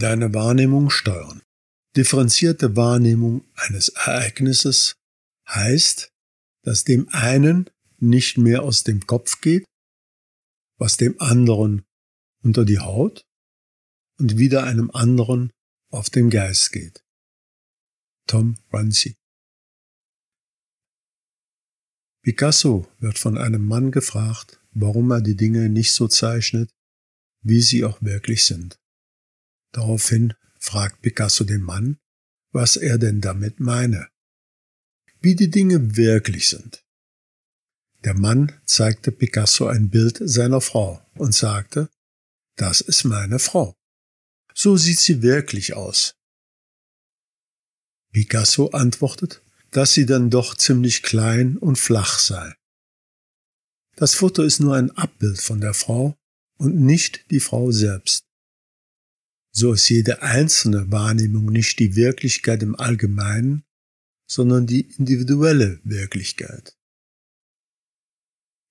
Deine Wahrnehmung steuern. Differenzierte Wahrnehmung eines Ereignisses heißt, dass dem einen nicht mehr aus dem Kopf geht, was dem anderen unter die Haut und wieder einem anderen auf den Geist geht. Tom Runcie Picasso wird von einem Mann gefragt, warum er die Dinge nicht so zeichnet, wie sie auch wirklich sind. Daraufhin fragt Picasso den Mann, was er denn damit meine. Wie die Dinge wirklich sind. Der Mann zeigte Picasso ein Bild seiner Frau und sagte, das ist meine Frau. So sieht sie wirklich aus. Picasso antwortet, dass sie dann doch ziemlich klein und flach sei. Das Foto ist nur ein Abbild von der Frau und nicht die Frau selbst. So ist jede einzelne Wahrnehmung nicht die Wirklichkeit im Allgemeinen, sondern die individuelle Wirklichkeit.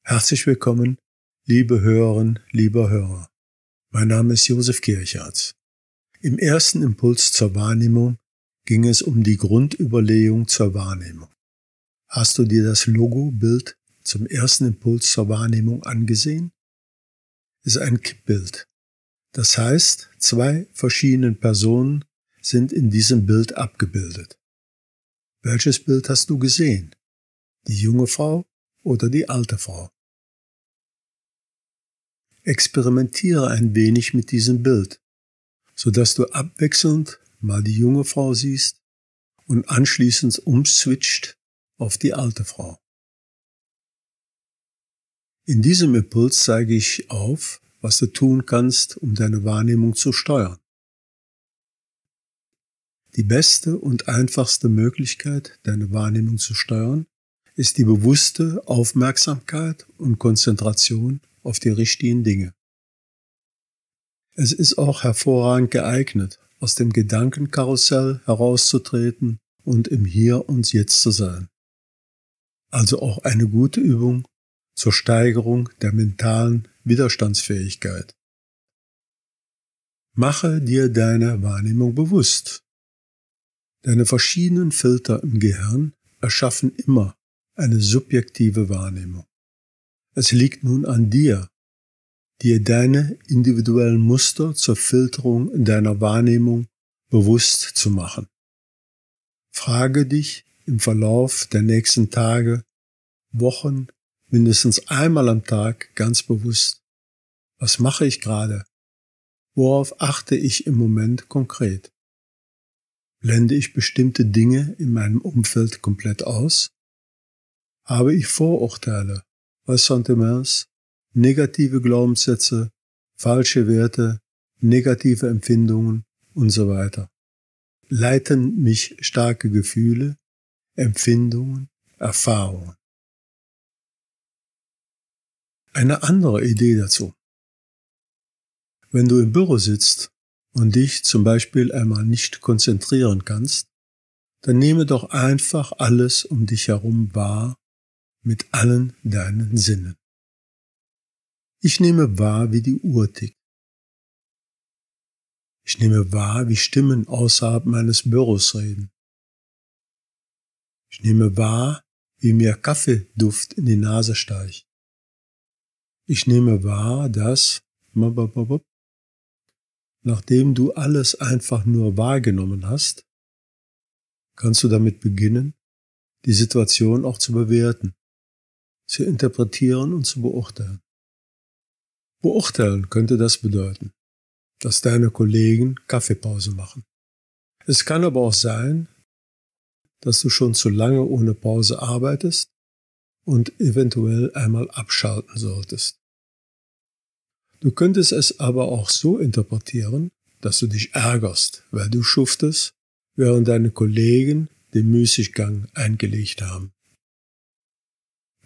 Herzlich willkommen, liebe Hörerinnen, lieber Hörer. Mein Name ist Josef Kirchards. Im ersten Impuls zur Wahrnehmung ging es um die Grundüberlegung zur Wahrnehmung. Hast du dir das Logo-Bild zum ersten Impuls zur Wahrnehmung angesehen? Es ist ein Kippbild. Das heißt, zwei verschiedene Personen sind in diesem Bild abgebildet. Welches Bild hast du gesehen? Die junge Frau oder die alte Frau? Experimentiere ein wenig mit diesem Bild, so dass du abwechselnd mal die junge Frau siehst und anschließend umswitcht auf die alte Frau. In diesem Impuls zeige ich auf, was du tun kannst, um deine Wahrnehmung zu steuern. Die beste und einfachste Möglichkeit, deine Wahrnehmung zu steuern, ist die bewusste Aufmerksamkeit und Konzentration auf die richtigen Dinge. Es ist auch hervorragend geeignet, aus dem Gedankenkarussell herauszutreten und im Hier und Jetzt zu sein. Also auch eine gute Übung zur Steigerung der mentalen Widerstandsfähigkeit. Mache dir deine Wahrnehmung bewusst. Deine verschiedenen Filter im Gehirn erschaffen immer eine subjektive Wahrnehmung. Es liegt nun an dir, dir deine individuellen Muster zur Filterung deiner Wahrnehmung bewusst zu machen. Frage dich im Verlauf der nächsten Tage, Wochen, mindestens einmal am Tag ganz bewusst, was mache ich gerade? Worauf achte ich im Moment konkret? Blende ich bestimmte Dinge in meinem Umfeld komplett aus? Habe ich Vorurteile, Ressentiments, negative Glaubenssätze, falsche Werte, negative Empfindungen und so weiter. Leiten mich starke Gefühle, Empfindungen, Erfahrungen. Eine andere Idee dazu. Wenn du im Büro sitzt und dich zum Beispiel einmal nicht konzentrieren kannst, dann nehme doch einfach alles um dich herum wahr mit allen deinen Sinnen. Ich nehme wahr, wie die Uhr tickt. Ich nehme wahr, wie Stimmen außerhalb meines Büros reden. Ich nehme wahr, wie mir Kaffeeduft in die Nase steigt. Ich nehme wahr, dass, nachdem du alles einfach nur wahrgenommen hast, kannst du damit beginnen, die Situation auch zu bewerten, zu interpretieren und zu beurteilen. Beurteilen könnte das bedeuten, dass deine Kollegen Kaffeepause machen. Es kann aber auch sein, dass du schon zu lange ohne Pause arbeitest und eventuell einmal abschalten solltest. Du könntest es aber auch so interpretieren, dass du dich ärgerst, weil du schuftest, während deine Kollegen den Müßiggang eingelegt haben.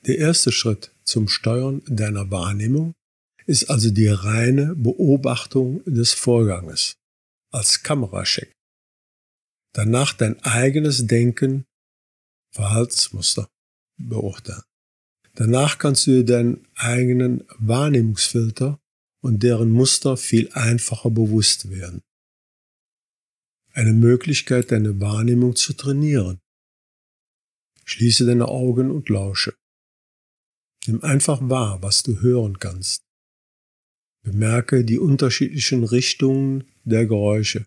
Der erste Schritt zum Steuern deiner Wahrnehmung ist also die reine Beobachtung des Vorganges als Kameracheck. Danach dein eigenes Denken, Verhaltensmuster beurteilen. Danach kannst du dir deinen eigenen Wahrnehmungsfilter und deren Muster viel einfacher bewusst werden. eine Möglichkeit, deine Wahrnehmung zu trainieren. Schließe deine Augen und lausche. Nimm einfach wahr, was du hören kannst. Bemerke die unterschiedlichen Richtungen der Geräusche.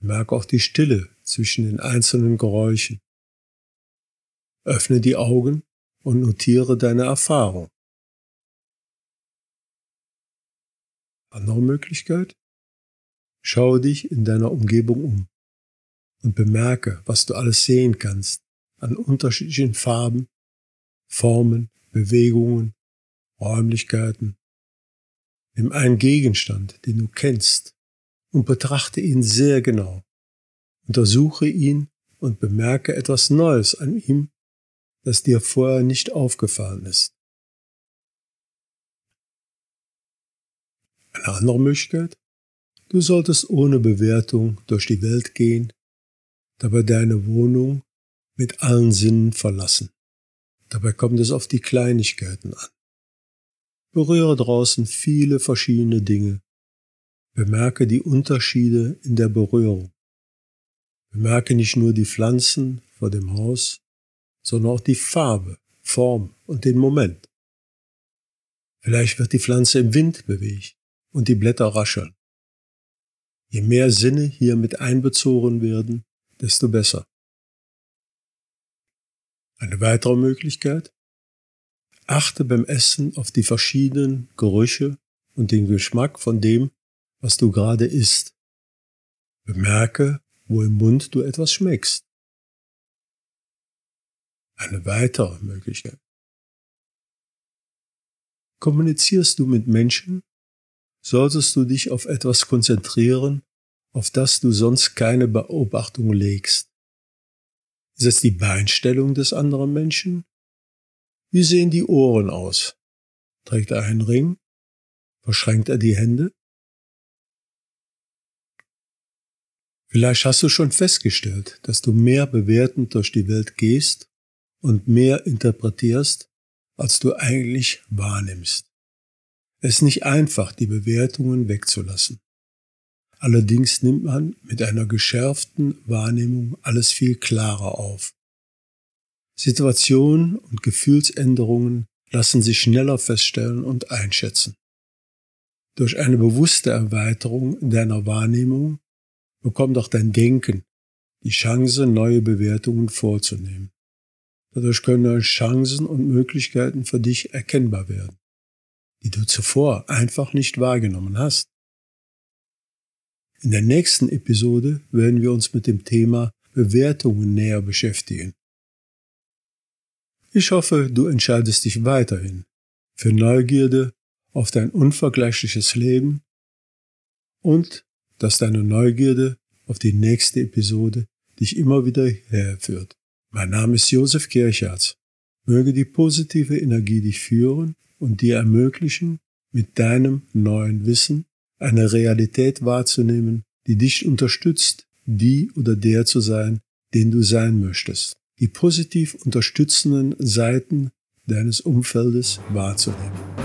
Bemerke auch die Stille zwischen den einzelnen Geräuschen. Öffne die Augen und notiere deine Erfahrung. Andere Möglichkeit? Schaue dich in deiner Umgebung um und bemerke, was du alles sehen kannst an unterschiedlichen Farben, Formen, Bewegungen, Räumlichkeiten. Nimm einen Gegenstand, den du kennst, und betrachte ihn sehr genau. Untersuche ihn und bemerke etwas Neues an ihm, das dir vorher nicht aufgefallen ist. Eine andere Möglichkeit? Du solltest ohne Bewertung durch die Welt gehen, dabei deine Wohnung mit allen Sinnen verlassen. Dabei kommt es auf die Kleinigkeiten an. Berühre draußen viele verschiedene Dinge. Bemerke die Unterschiede in der Berührung. Bemerke nicht nur die Pflanzen vor dem Haus, sondern auch die Farbe, Form und den Moment. Vielleicht wird die Pflanze im Wind bewegt und die Blätter rascheln. Je mehr Sinne hier mit einbezogen werden, desto besser. Eine weitere Möglichkeit? Achte beim Essen auf die verschiedenen Gerüche und den Geschmack von dem, was du gerade isst. Bemerke, wo im Mund du etwas schmeckst. Eine weitere Möglichkeit. Kommunizierst du mit Menschen, solltest du dich auf etwas konzentrieren, auf das du sonst keine Beobachtung legst. Ist es die Beinstellung des anderen Menschen? Wie sehen die Ohren aus? Trägt er einen Ring? Verschränkt er die Hände? Vielleicht hast du schon festgestellt, dass du mehr bewertend durch die Welt gehst und mehr interpretierst, als du eigentlich wahrnimmst. Es ist nicht einfach, die Bewertungen wegzulassen. Allerdings nimmt man mit einer geschärften Wahrnehmung alles viel klarer auf. Situationen und Gefühlsänderungen lassen sich schneller feststellen und einschätzen. Durch eine bewusste Erweiterung deiner Wahrnehmung bekommt auch dein Denken die Chance, neue Bewertungen vorzunehmen. Dadurch können Chancen und Möglichkeiten für dich erkennbar werden die du zuvor einfach nicht wahrgenommen hast. In der nächsten Episode werden wir uns mit dem Thema Bewertungen näher beschäftigen. Ich hoffe, du entscheidest dich weiterhin für Neugierde auf dein unvergleichliches Leben und dass deine Neugierde auf die nächste Episode dich immer wieder herführt. Mein Name ist Josef Kirchhardt. Möge die positive Energie dich führen und dir ermöglichen, mit deinem neuen Wissen eine Realität wahrzunehmen, die dich unterstützt, die oder der zu sein, den du sein möchtest. Die positiv unterstützenden Seiten deines Umfeldes wahrzunehmen.